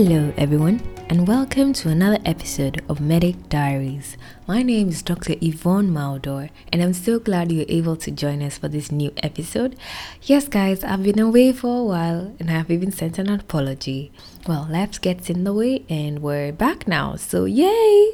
Hello, everyone, and welcome to another episode of Medic Diaries. My name is Dr. Yvonne Maldor, and I'm so glad you're able to join us for this new episode. Yes, guys, I've been away for a while and I have even sent an apology. Well, life gets in the way, and we're back now, so yay!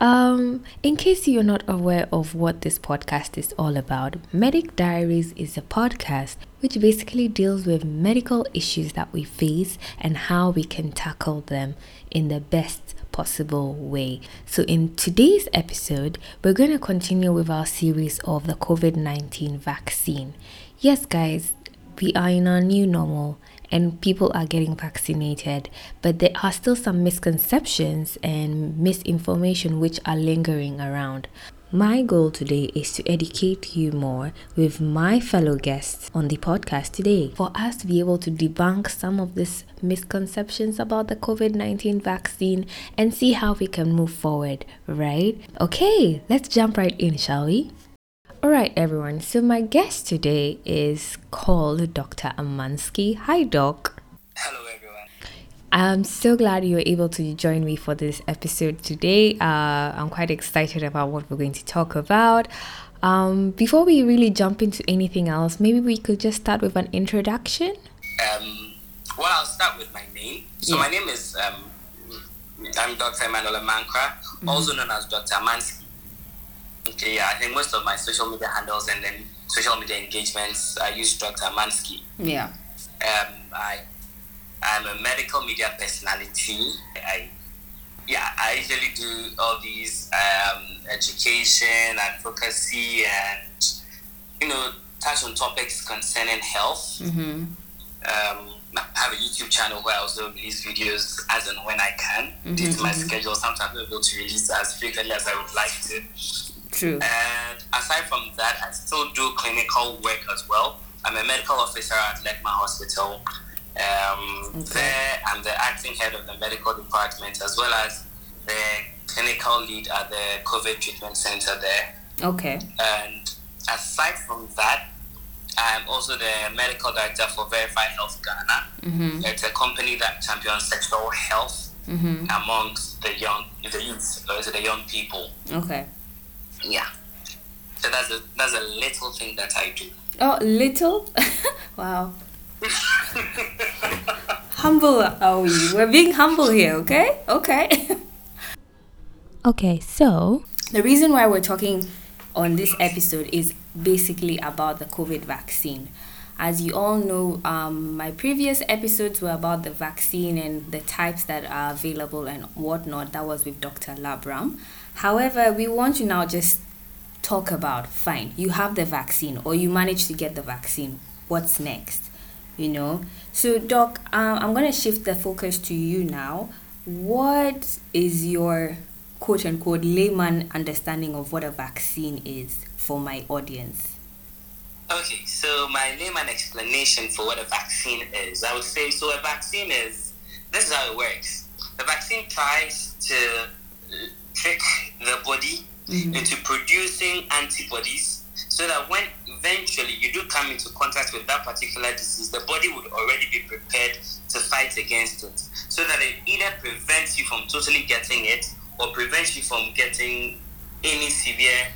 Um, in case you're not aware of what this podcast is all about, Medic Diaries is a podcast which basically deals with medical issues that we face and how we can tackle them in the best possible way. So, in today's episode, we're going to continue with our series of the COVID 19 vaccine. Yes, guys, we are in our new normal and people are getting vaccinated, but there are still some misconceptions and misinformation which are lingering around. My goal today is to educate you more with my fellow guests on the podcast today for us to be able to debunk some of these misconceptions about the COVID 19 vaccine and see how we can move forward, right? Okay, let's jump right in, shall we? All right, everyone. So, my guest today is called Dr. Amanski. Hi, Doc. Hello. I'm so glad you were able to join me for this episode today. Uh, I'm quite excited about what we're going to talk about. Um, before we really jump into anything else, maybe we could just start with an introduction. Um, well, I'll start with my name. So, yeah. my name is um, I'm Dr. Emmanuel Mankra, mm-hmm. also known as Dr. Mansky. Okay, yeah, I think most of my social media handles and then social media engagements, I use Dr. Mansky. Yeah. Um, I, I'm a medical media personality. I, yeah, I usually do all these um, education, advocacy, and you know, touch on topics concerning health. Mm-hmm. Um, I have a YouTube channel where I also release videos as and when I can. Mm-hmm. Due to my mm-hmm. schedule, sometimes I'm able to release as frequently as I would like to. True. And aside from that, I still do clinical work as well. I'm a medical officer at Lekma Hospital. Um, okay. There, I'm the acting head of the medical department as well as the clinical lead at the COVID treatment center there. Okay. And aside from that, I'm also the medical director for Verify Health Ghana. Mm-hmm. It's a company that champions sexual health mm-hmm. amongst the young, the youth, or the young people. Okay yeah so that's a that's a little thing that i do oh little wow humble are we we're being humble here okay okay okay so the reason why we're talking on this episode is basically about the covid vaccine as you all know, um, my previous episodes were about the vaccine and the types that are available and whatnot. That was with Dr. Labram. However, we want to now just talk about fine, you have the vaccine or you managed to get the vaccine. What's next? You know? So, Doc, um, I'm going to shift the focus to you now. What is your quote unquote layman understanding of what a vaccine is for my audience? Okay, so my layman explanation for what a vaccine is, I would say so a vaccine is this is how it works. The vaccine tries to trick the body mm-hmm. into producing antibodies so that when eventually you do come into contact with that particular disease, the body would already be prepared to fight against it. So that it either prevents you from totally getting it or prevents you from getting any severe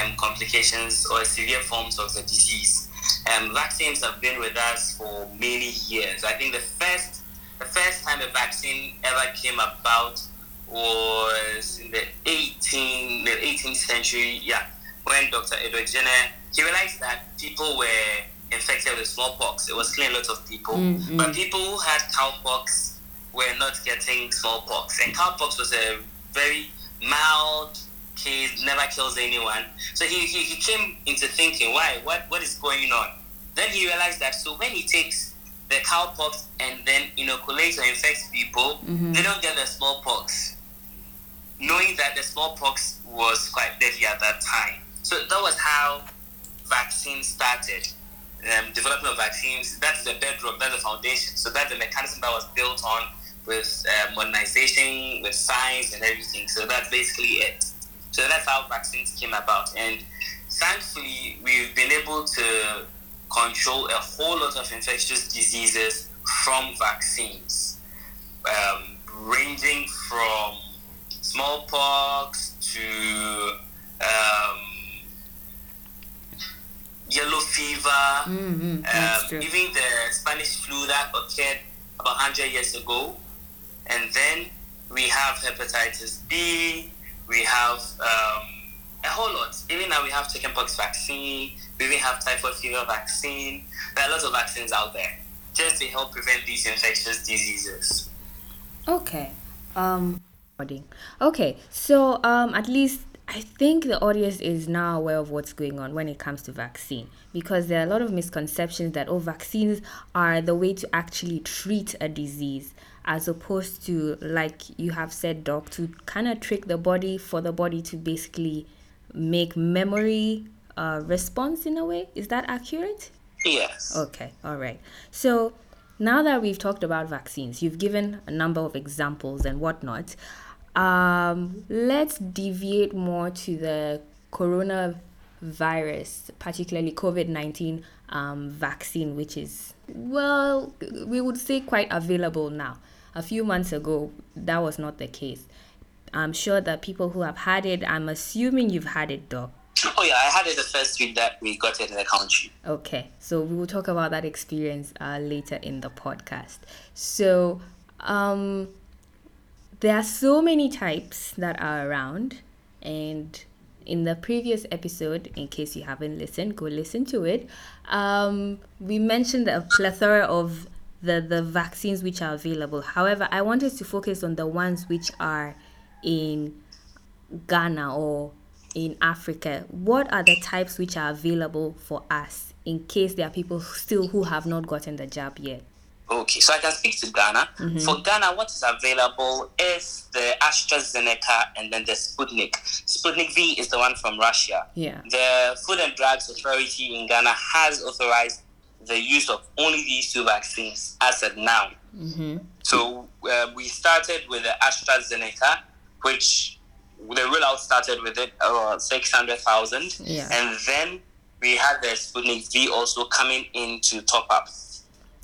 um, complications or severe forms of the disease. Um, vaccines have been with us for many years. I think the first the first time a vaccine ever came about was in the 18 the 18th century. Yeah, when Dr. Edward Jenner he realized that people were infected with smallpox. It was killing a lot of people, mm-hmm. but people who had cowpox were not getting smallpox, and cowpox was a very mild case, never kills anyone. So he, he, he came into thinking, why? What what is going on? Then he realized that so when he takes the cowpox and then inoculates or infects people, mm-hmm. they don't get the smallpox knowing that the smallpox was quite deadly at that time. So that was how vaccines started. Um, development of vaccines, that's the bedrock, that's the foundation. So that's the mechanism that was built on with uh, modernization, with science and everything. So that's basically it. So that's how vaccines came about. And thankfully, we've been able to control a whole lot of infectious diseases from vaccines. Um, ranging from smallpox to um, yellow fever, Mm-hmm. um, even the Spanish flu that occurred about 100 years ago. And then we have hepatitis B, we have um, a whole lot. Even now we have chickenpox vaccine, we even have typhoid fever vaccine. There are lots of vaccines out there just to help prevent these infectious diseases. Okay. Um okay. So um at least I think the audience is now aware of what's going on when it comes to vaccine because there are a lot of misconceptions that oh vaccines are the way to actually treat a disease as opposed to like you have said doc to kind of trick the body for the body to basically make memory uh, response in a way is that accurate Yes. Okay, all right. So now that we've talked about vaccines, you've given a number of examples and whatnot. Um, let's deviate more to the coronavirus, particularly COVID 19 um, vaccine, which is, well, we would say quite available now. A few months ago, that was not the case. I'm sure that people who have had it, I'm assuming you've had it, Doc. Oh yeah, I had it the first week that we got it in the country. Okay, so we will talk about that experience uh, later in the podcast. So, um, there are so many types that are around, and in the previous episode, in case you haven't listened, go listen to it. Um, we mentioned a plethora of the the vaccines which are available. However, I wanted to focus on the ones which are in Ghana or in Africa, what are the types which are available for us in case there are people still who have not gotten the jab yet? Okay, so I can speak to Ghana. For Ghana, what is available is the AstraZeneca and then the Sputnik. Sputnik V is the one from Russia. Yeah. The Food and Drugs Authority in Ghana has authorized the use of only these two vaccines as of now. Mm-hmm. So uh, we started with the AstraZeneca, which the rollout started with it around 600,000. Yeah. And then we had the Sputnik V also coming in to top up.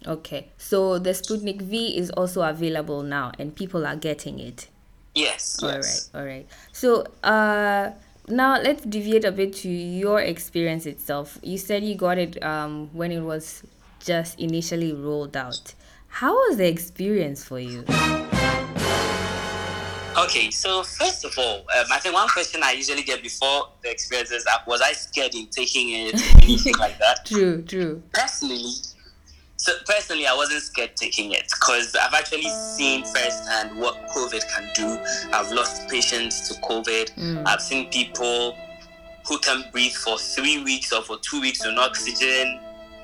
Okay, so the Sputnik V is also available now, and people are getting it. Yes. All yes. right, all right. So, uh, now let's deviate a bit to your experience itself. You said you got it um when it was just initially rolled out. How was the experience for you? Okay, so first of all, um, I think one question I usually get before the experience is uh, was I scared in taking it or anything like that? True, true. Personally, so personally, I wasn't scared taking it because I've actually seen firsthand what COVID can do. I've lost patients to COVID. Mm. I've seen people who can breathe for three weeks or for two weeks on oxygen.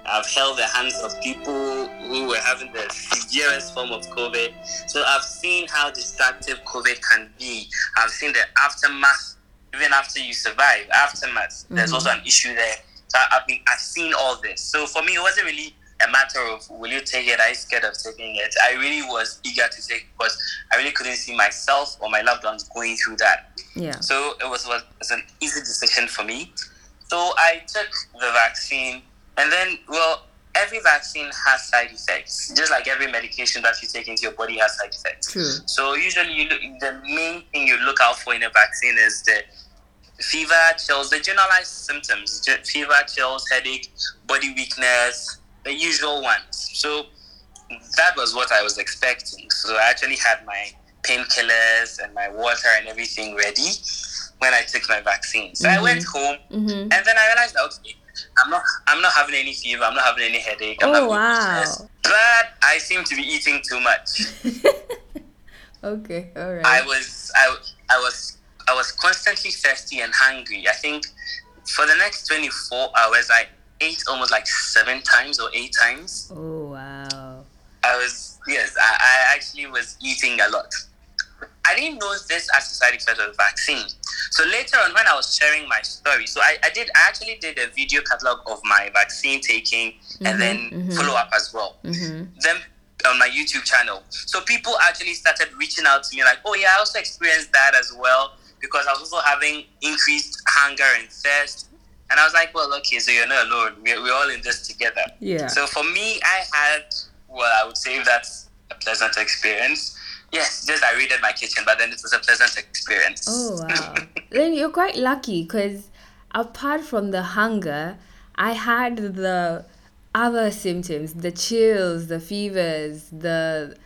I've held the hands of people who were having the severest form of COVID. So I've seen how destructive COVID can be. I've seen the aftermath, even after you survive, aftermath. There's mm-hmm. also an issue there. So I've been, I've seen all this. So for me, it wasn't really a matter of will you take it? Are you scared of taking it? I really was eager to take it because I really couldn't see myself or my loved ones going through that. Yeah. So it was, was, was an easy decision for me. So I took the vaccine, and then, well, every vaccine has side effects, just like every medication that you take into your body has side effects. True. So usually, you look, the main thing you look out for in a vaccine is the fever, chills, the generalized symptoms: fever, chills, headache, body weakness, the usual ones. So that was what I was expecting. So I actually had my painkillers and my water and everything ready when I took my vaccine. So I went home Mm-hmm. and then I realized okay, I'm not I'm not having any fever, I'm not having any headache, I'm Oh, not wow. but I seem to be eating too much. okay, all right. I was I, I was I was constantly thirsty and hungry. I think for the next 24 hours I ate almost like seven times or eight times. oh wow. I was yes, I, I actually was eating a lot. I didn't know this as a side effect of the vaccine. So later on, when I was sharing my story, so I, I did I actually did a video catalog of my vaccine taking and then mhm. follow up as well. Mm-hmm. Then on my YouTube channel, so people actually started reaching out to me like, oh yeah, I also experienced that as well because I was also having increased hunger and thirst. And I was like, well, okay, so you're not alone. We're, we're all in this together. Yeah. So for me, I had, well, I would say that's a pleasant experience. Yes, just I raided my kitchen, but then it was a pleasant experience. Oh wow! then you're quite lucky because apart from the hunger, I had the other symptoms: the chills, the fevers, the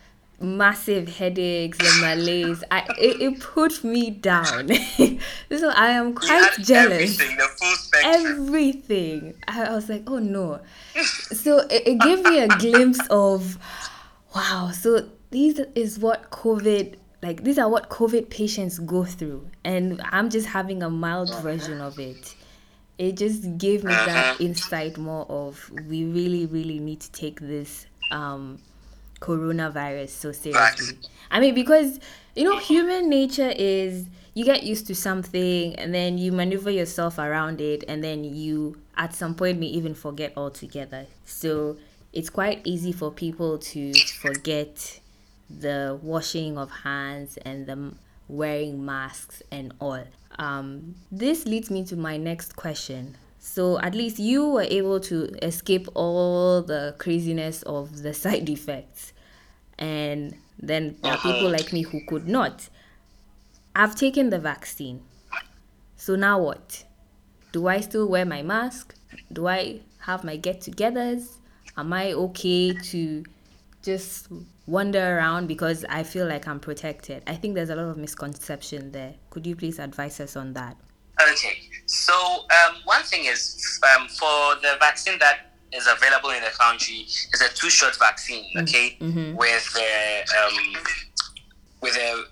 massive headaches, the malaise. I it, it put me down. so I am quite jealous. Everything, the full spectrum. Everything. I, I was like, oh no. so it, it gave me a glimpse of, wow. So these is what COVID like these are what COVID patients go through, and I'm just having a mild version of it. It just gave me that Uh-huh. insight more of we really, really need to take this um coronavirus so seriously. I mean, because you know, human nature is you get used to something and then you maneuver yourself around it, and then you at some point may even forget altogether. So it's quite easy for people to forget the washing of hands and the wearing masks and all. Um, this leads me to my next question. So at least you were able to escape all the craziness of the side effects, and then there are people uh-huh. like me who could not. I've taken the vaccine. So now what? Do I still wear my mask? Do I have my get togethers? Am I okay to just wander around because I feel like I'm protected? I think there's a lot of misconception there. Could you please advise us on that? Okay, so um, one thing is um, for the vaccine that is available in the country is a two-shot vaccine. Okay, with the um, with a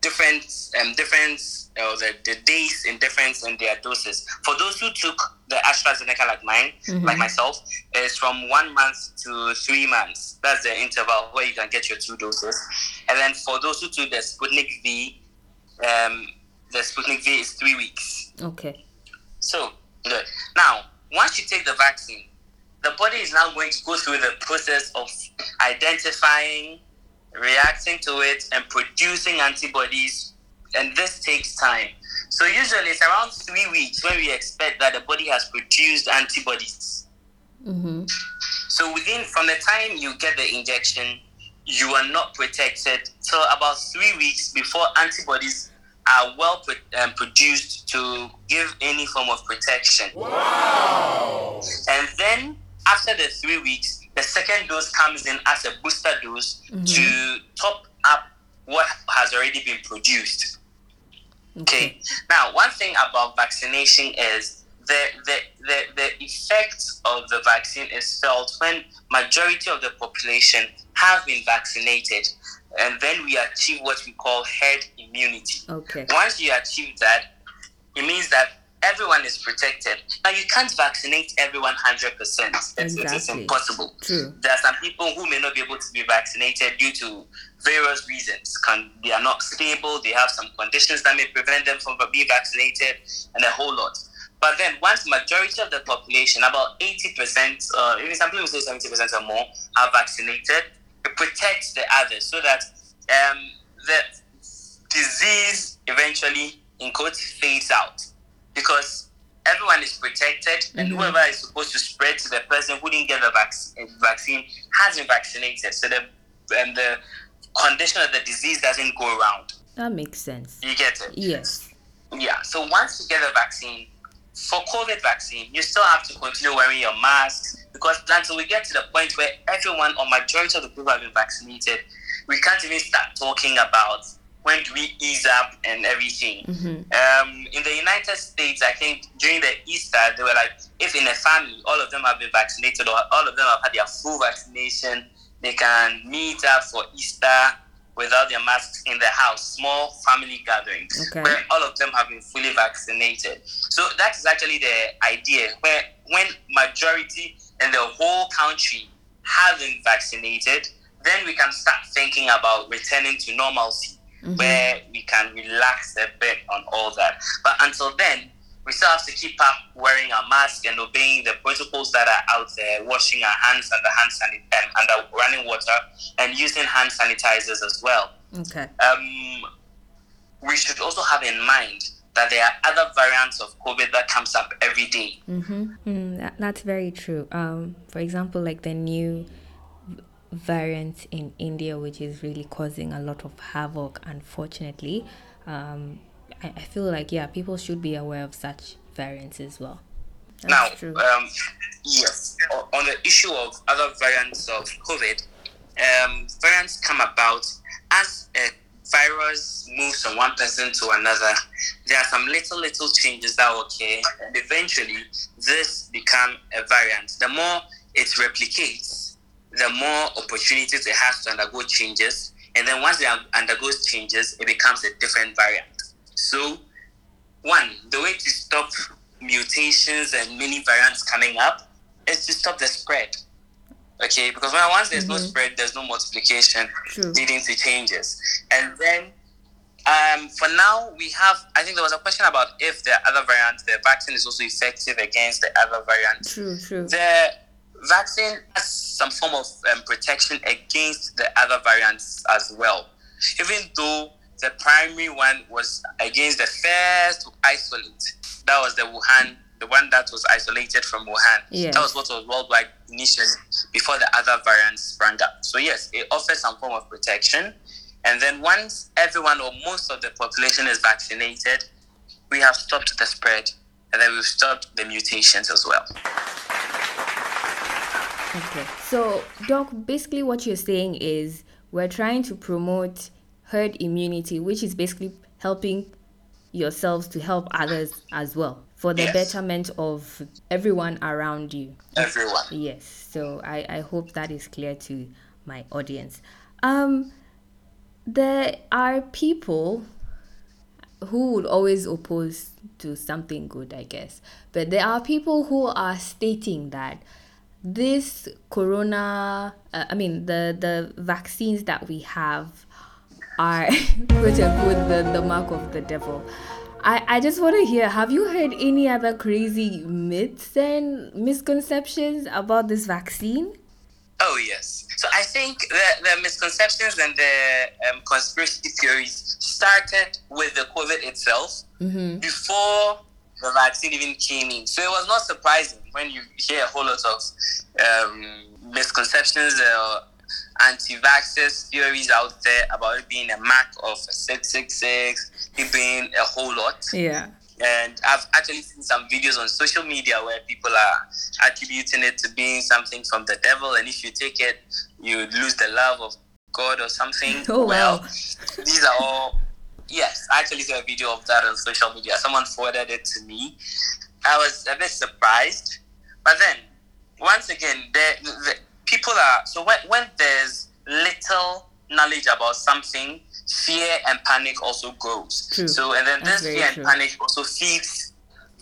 different um, difference or the, the days in difference in their doses. For those who took the AstraZeneca like mine, like myself, is from one month to three months. That's the interval where you can get your two doses. And then for those who took the Sputnik V, um, the Sputnik V is three weeks. Okay. So, good. Now, once you take the vaccine, the body is now going to go through the process of identifying, reacting to it, and producing antibodies. And this takes time. So, usually it's around three weeks when we expect that the body has produced antibodies. Mm-hmm. So, within from the time you get the injection, you are not protected till about three weeks before antibodies are well pro- um, produced to give any form of protection. Wow! And then after the three weeks, the second dose comes in as a booster dose to top up what has already been produced. Okay. Now, one thing about vaccination is the, the, the, the effect of the vaccine is felt when majority of the population have been vaccinated and then we achieve what we call herd immunity. Okay. Once you achieve that, it means that everyone is protected. Now, you can't vaccinate everyone 100%. It's, it's, it's impossible. True. There are some people who may not be able to be vaccinated due to various reasons. Can, they are not stable, they have some conditions that may prevent them from being vaccinated, and a whole lot. But then, once majority of the population, about 80%, uh, even some people say 70% or more, are vaccinated, it protects the others so that um, the disease eventually, in quotes, fades out. Because everyone is protected, and whoever is supposed to spread to the person who didn't get the vac- vaccine has been vaccinated. So the, um, the condition of the disease doesn't go around. That makes sense. You get it? Yes. Yeah. So once you get the vaccine, for COVID vaccine, you still have to continue wearing your masks because until we get to the point where everyone or majority of the people have been vaccinated, we can't even start talking about when do we ease up and everything. Um, in the United States, I think during the Easter, they were like, if in a family all of them have been vaccinated or all of them have had their full vaccination, they can meet up for Easter without their masks in the house, small family gatherings Okay. where all of them have been fully vaccinated. So that is actually the idea where when majority in the whole country have been vaccinated, then we can start thinking about returning to normalcy mm-hmm. where we can relax a bit on all that. But until then, we still have to keep up wearing our mask and obeying the protocols that are out there, washing our hands under hand sanit- um, under running water, and using hand sanitizers as well. Okay. Um, we should also have in mind that there are other variants of COVID that comes up every day. Mm-hmm. Mm, that, that's very true. Um, for example, like the new variant in India, which is really causing a lot of havoc, unfortunately. Um, I, I feel like, yeah, people should be aware of such variants as well. That's now, um, yes, on the issue of other variants of COVID, um, variants come about as a virus moves from one person to another. There are some little, little changes that occur, and eventually this become a variant. The more it replicates, the more opportunities it has to undergo changes. And then once it undergoes changes, it becomes a different variant. So, one, the way to stop mutations and many variants coming up is to stop the spread. Okay, because when once there's mm-hmm. no spread, there's no multiplication True. leading to changes. And then um, for now, we have. I think there was a question about if the other variant, the vaccine is also effective against the other variant. True, true. The vaccine has some form of um, protection against the other variants as well, even though the primary one was against the first isolate. That was the Wuhan, the one that was isolated from Wuhan. Yes. That was what was worldwide initially before the other variants sprang up. So yes, it offers some form of protection. And then once everyone or most of the population is vaccinated, we have stopped the spread and then we've stopped the mutations as well. Okay. So, Doc, basically what you're saying is we're trying to promote herd immunity, which is basically helping yourselves to help others as well for the yes. betterment of everyone around you. Everyone. Yes. So I, I hope that is clear to my audience. Um, there are people who would always oppose to something good, I guess. But there are people who are stating that this corona, uh, I mean, the, the vaccines that we have are quote unquote the, the mark of the devil. I, I just want to hear have you heard any other crazy myths and misconceptions about this vaccine? Oh, yes. So I think the, the misconceptions and the um, conspiracy theories started with the COVID itself mm-hmm. before the vaccine even came in. So it was not surprising when you hear a whole lot of um, misconceptions or anti-vaxxers theories out there about it being a mark of 666, it being a whole lot. Yeah. And I've actually seen some videos on social media where people are attributing it to being something from the devil, and if you take it, you lose the love of God or something. Oh, well, wow. these are all. Yes, I actually saw a video of that on social media. Someone forwarded it to me. I was a bit surprised, but then once again, the, the people are so when, when there's little knowledge about something, fear and panic also grows. True. So and then That's this fear true. and panic also feeds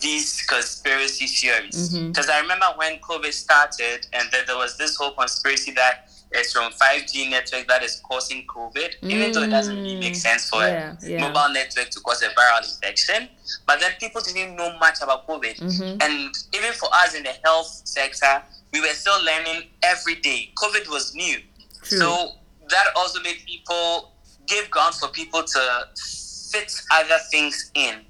these conspiracy theories. Because mm-hmm. I remember when COVID started, and then there was this whole conspiracy that it's from 5G network that is causing COVID, mm. even though it doesn't really make sense for yeah, a yeah. mobile network to cause a viral infection. But then people didn't know much about COVID. Mm-hmm. And even for us in the health sector, we were still learning every day. COVID was new. True. So that also made people give ground for people to fit other things in.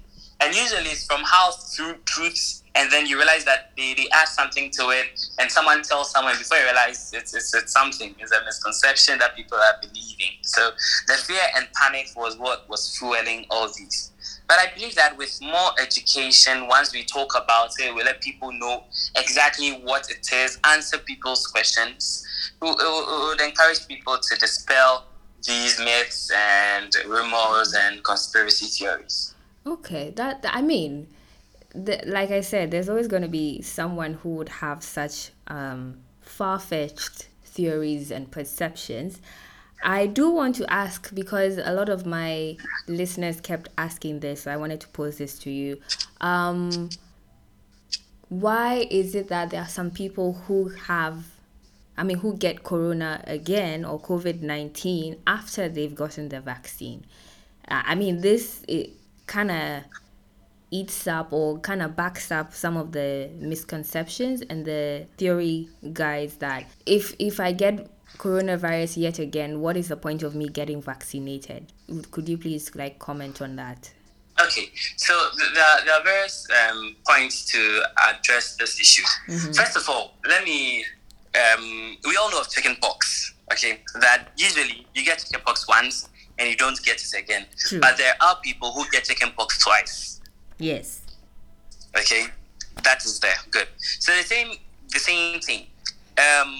And usually it's from house through truths, and then you realize that they, they add something to it, and someone tells someone before you realize it's, it's, it's something, it's a misconception that people are believing. So the fear and panic was what was fueling all these. But I believe that with more education, once we talk about it, we let people know exactly what it is, answer people's questions. We would encourage people to dispel these myths and rumors and conspiracy theories. Okay, that I mean, the, like I said, there's always going to be someone who would have such um, far fetched theories and perceptions. I do want to ask because a lot of my listeners kept asking this, so I wanted to pose this to you. Um, why is it that there are some people who have, I mean, who get corona again or COVID 19 after they've gotten the vaccine? I mean, this kind of eats up or kind of backs up some of the misconceptions and the theory guys that if if I get coronavirus yet again, what is the point of me getting vaccinated? Could you please like comment on that? Okay, so there are, there are various um, points to address this issue. Mm-hmm. First of all, let me. Um, we all know of chickenpox. okay, that usually you get chickenpox once and you don't get it again. True. But there are people who get chickenpox twice. Yes. Okay, that is there. Good. So the same, the same thing. Um,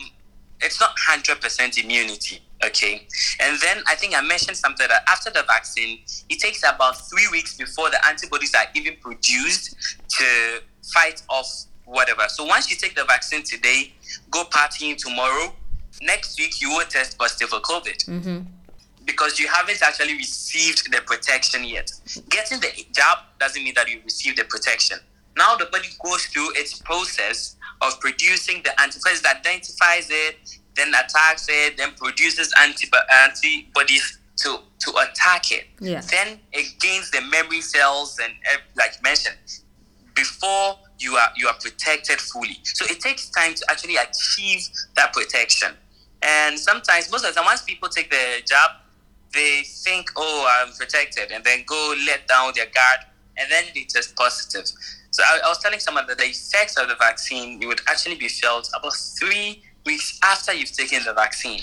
it's not hundred percent immunity. Okay, and then I think I mentioned something that after the vaccine, it takes about three weeks before the antibodies are even produced to fight off whatever. So once you take the vaccine today, go partying tomorrow, next week you will test positive for COVID. Mm-hmm. Because you haven't actually received the protection yet. Getting the jab doesn't mean that you receive the protection. Now the body goes through its process of producing the antibodies, that identifies it, then attacks it, then produces antibi- antibodies to to attack it. Yeah. Then it gains the memory cells and like you mentioned before you are you are protected fully. So it takes time to actually achieve that protection. And sometimes most of the time once people take the jab, they think, oh, I'm protected, and then go let down their guard, and then they test positive. So I, I was telling someone that the effects of the vaccine it would actually be felt about three weeks after you've taken the vaccine.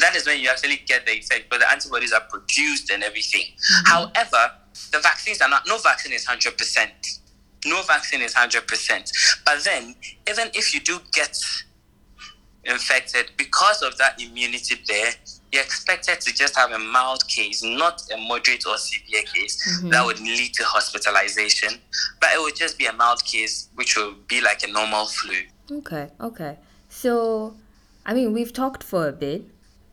That is when you actually get the effect, but the antibodies are produced and everything. Mm-hmm. However, the vaccines are not. No vaccine is hundred percent. No vaccine is hundred percent. But then, even if you do get infected, because of that immunity there, you're expected to just have a mild case, not a moderate or severe case that would lead to hospitalization. But it would just be a mild case, which will be like a normal flu. Okay, okay. So, I mean, we've talked for a bit.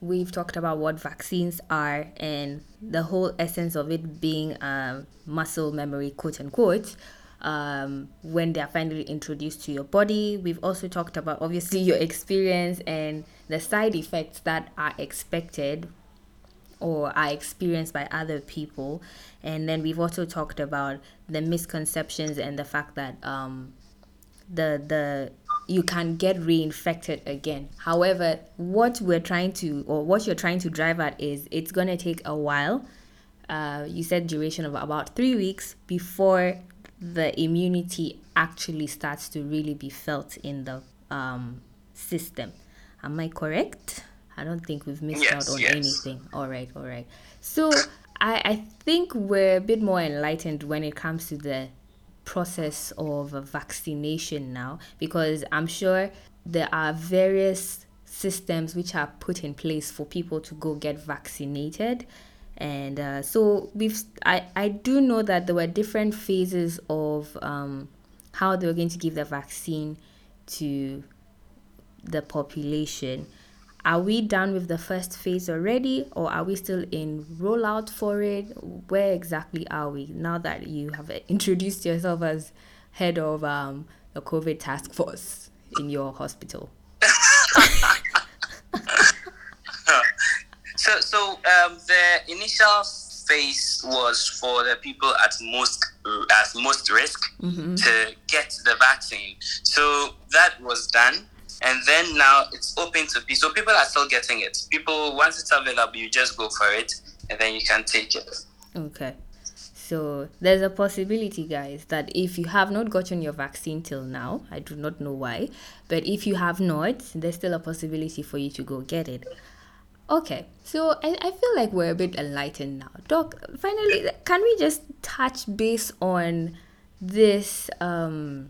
We've talked about what vaccines are and the whole essence of it being um, muscle memory, quote unquote, um, when they are finally introduced to your body. We've also talked about obviously your experience and the side effects that are expected or are experienced by other people. And then we've also talked about the misconceptions and the fact that um, the the you can get reinfected again. However, what we're trying to or what you're trying to drive at is it's gonna take a while. Uh, you said duration of about three weeks before the immunity actually starts to really be felt in the um, system. Am I correct? I don't think we've missed Yes, out on yes. anything. All right, all right. So I, I think we're a bit more enlightened when it comes to the process of vaccination now because I'm sure there are various systems which are put in place for people to go get vaccinated and uh, so we've I, I do know that there were different phases of um, how they were going to give the vaccine to the population. Are we done with the first phase already or are we still in rollout for it? Where exactly are we now that you have introduced yourself as head of um, the covid task force in your hospital So, so um, the initial phase was for the people at most at most risk to get the vaccine. So that was done, and then now it's open to people. So people are still getting it. People once it's available, you just go for it, and then you can take it. Okay. So there's a possibility, guys, that if you have not gotten your vaccine till now, I do not know why, but if you have not, there's still a possibility for you to go get it. Okay, so I, I feel like we're a bit enlightened now. Doc, finally, can we just touch base on this um,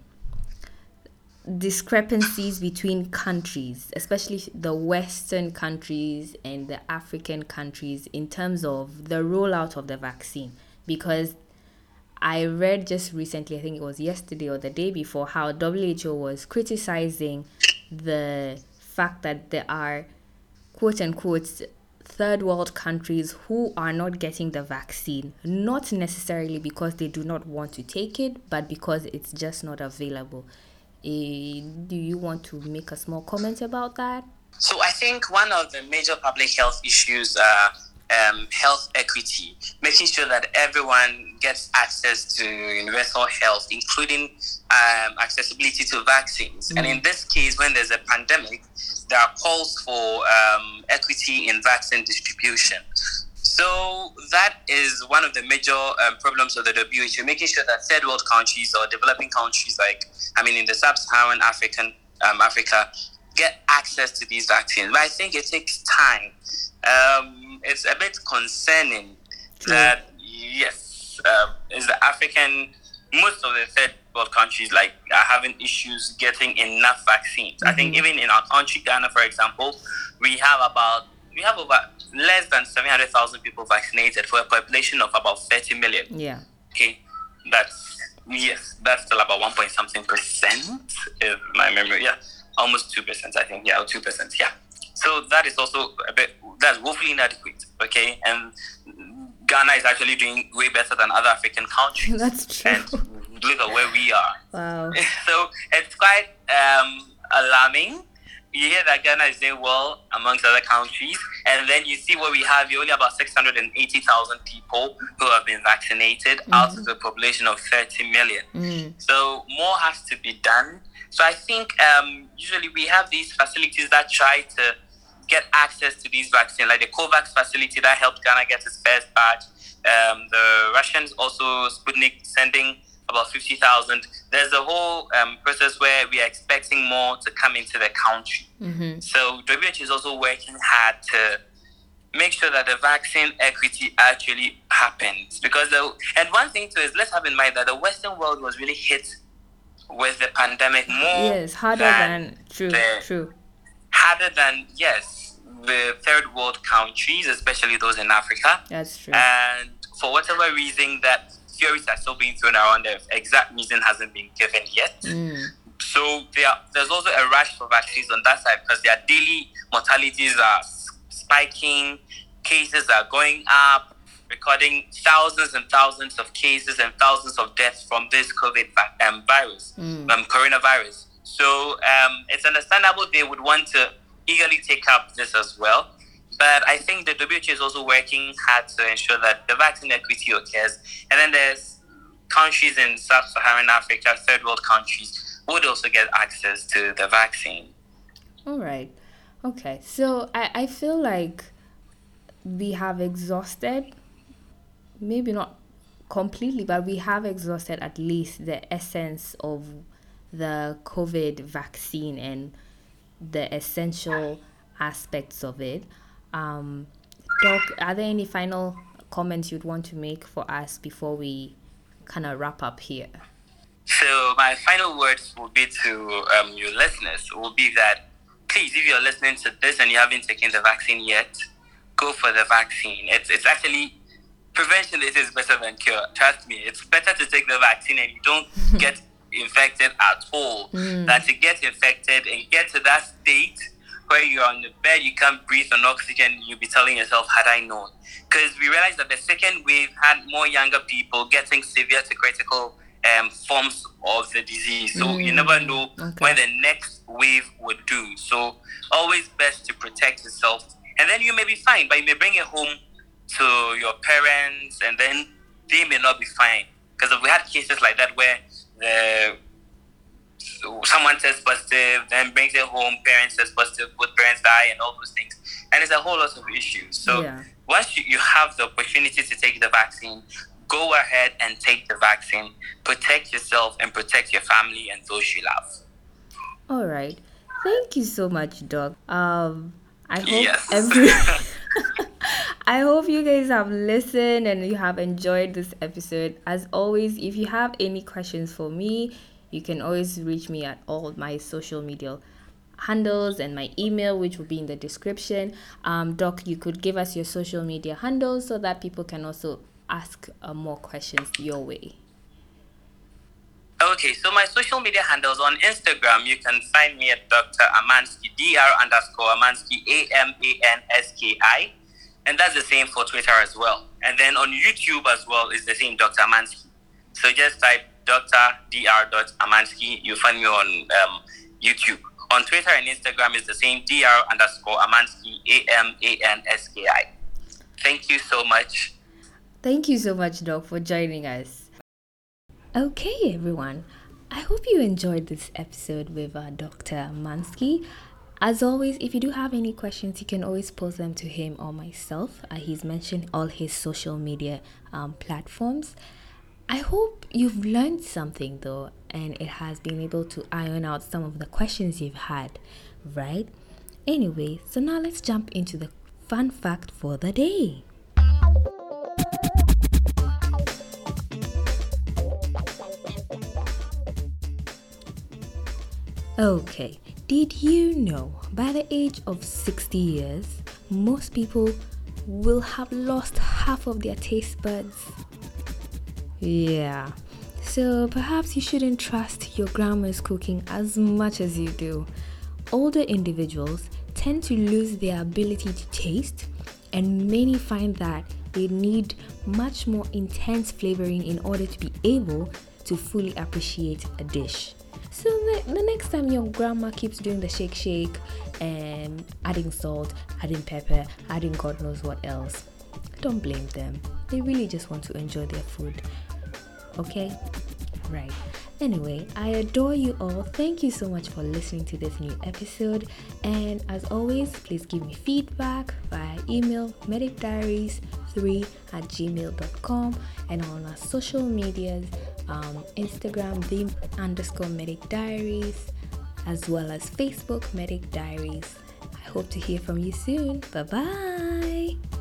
discrepancies between countries, especially the Western countries and the African countries, in terms of the rollout of the vaccine? Because I read just recently, I think it was yesterday or the day before, how WHO was criticizing the fact that there are quote unquote third world countries who are not getting the vaccine, not necessarily because they do not want to take it, but because it's just not available. Eh, do you want to make a small comment about that? So I think one of the major public health issues are um, health equity, making sure that everyone gets access to universal health, including um, accessibility to vaccines. And in this case, when there's a pandemic, there are calls for um, equity in vaccine distribution. So that is one of the major um, problems of the WHO, making sure that third world countries or developing countries like, I mean, in the sub-Saharan African um, Africa, get access to these vaccines. But I think it takes time. It's a bit concerning True. that yes, uh, is the African most of the third world countries like are having issues getting enough vaccines. Mm-hmm. I think mm-hmm. even in our country, Ghana, for example, we have about we have about less than seven hundred thousand people vaccinated for a population of about thirty million. Yeah. Okay, that's yes, that's still about one point something percent, if my memory. Yeah, almost two percent. I think. Yeah, two percent. Yeah. So that is also a bit that's woefully inadequate. Okay, and Ghana is actually doing way better than other African countries. That's true. And look at where we are. Wow. so it's quite um, alarming. You hear that Ghana is doing well amongst other countries, and then you see what we have. You only about 680,000 people who have been vaccinated mm-hmm. out of the population of 30 million. Mm. So more has to be done. So I think um, usually we have these facilities that try to get access to these vaccines, like the COVAX facility that helped Ghana get its first batch. Um, the Russians also Sputnik sending about 50,000. There's a whole um, process where we are expecting more to come into the country. Mm-hmm. So WHO is also working hard to make sure that the vaccine equity actually happens. Because the, and one thing too is let's have in mind that the Western world was really hit with the pandemic more. Yes, harder than, than true, the, true. Harder than yes the third world countries, especially those in Africa. That's true. And for whatever reason, that theories are still being thrown around, the exact reason hasn't been given yet. Mm. So there, there's also a rush for vaccines on that side because their daily mortalities are spiking, cases are going up, recording thousands and thousands of cases and thousands of deaths from this COVID um, virus, mm. um, coronavirus. So um, it's understandable they would want to eagerly take up this as well. But I think the WHO is also working hard to ensure that the vaccine equity occurs. And then there's countries in sub-Saharan Africa, third world countries, would also get access to the vaccine. All right. Okay. So I, I feel like we have exhausted, maybe not completely, but we have exhausted at least the essence of the COVID vaccine and the essential aspects of it. Um, Doc, are there any final comments you'd want to make for us before we kind of wrap up here? So my final words will be to um, your listeners will be that please, if you're listening to this and you haven't taken the vaccine yet, go for the vaccine. It's it's actually prevention is better than cure. Trust me, it's better to take the vaccine and you don't get infected at all mm. than to get infected and get to that state where you're on the bed, you can't breathe on oxygen, you'll be telling yourself, had I known? Because we realized that the second wave had more younger people getting severe to critical um, forms of the disease. So mm. you never know okay. when the next wave would do. So always best to protect yourself. And then you may be fine, but you may bring it home to your parents and then they may not be fine. Because if we had cases like that where the someone tests positive, then brings it home, parents test positive, both parents die, and all those things. And it's a whole lot of issues. So yeah. once you, you have the opportunity to take the vaccine, go ahead and take the vaccine. Protect yourself and protect your family and those you love. All right. Thank you so much, Doc. Um, I hope yes. every I hope you guys have listened and you have enjoyed this episode. As always, if you have any questions for me, you can always reach me at all my social media handles and my email, which will be in the description. Um, Doc, you could give us your social media handles so that people can also ask uh, more questions your way. Okay, so my social media handles on Instagram, you can find me at Dr. Amanski, Dr. underscore Amanski, A M A N S K I. And that's the same for Twitter as well. And then on YouTube as well is the same Dr. Amanski. So just type Dr. Dr. Amanski. You'll find me on um, YouTube. On Twitter and Instagram is the same Dr. underscore Amanski, A M A N S K I. Thank you so much. Thank you so much, Doc, for joining us. Okay, everyone. I hope you enjoyed this episode with uh, Dr. Amanski. As always, if you do have any questions, you can always post them to him or myself. Uh, he's mentioned all his social media um, platforms. I hope you've learned something though, and it has been able to iron out some of the questions you've had. right? Anyway, so now let's jump into the fun fact for the day. Okay, did you know by the age of 60 years, most people will have lost half of their taste buds? Yeah, so perhaps you shouldn't trust your grandma's cooking as much as you do. Older individuals tend to lose their ability to taste, and many find that they need much more intense flavoring in order to be able to fully appreciate a dish. So the, the next time your grandma keeps doing the shake shake and adding salt, adding pepper, adding God knows what else, don't blame them. They really just want to enjoy their food. Okay? Right. Anyway, I adore you all. Thank you so much for listening to this new episode. And as always, please give me feedback via email medicdiaries3 at gmail.com and on our social medias um, Instagram, the underscore medic diaries, as well as Facebook medic diaries. I hope to hear from you soon. Bye bye.